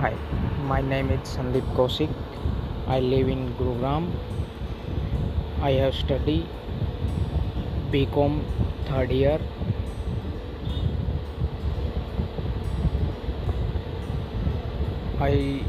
Hi, my name is Sandeep Kosik. I live in Gurugram. I have studied BCom third year. I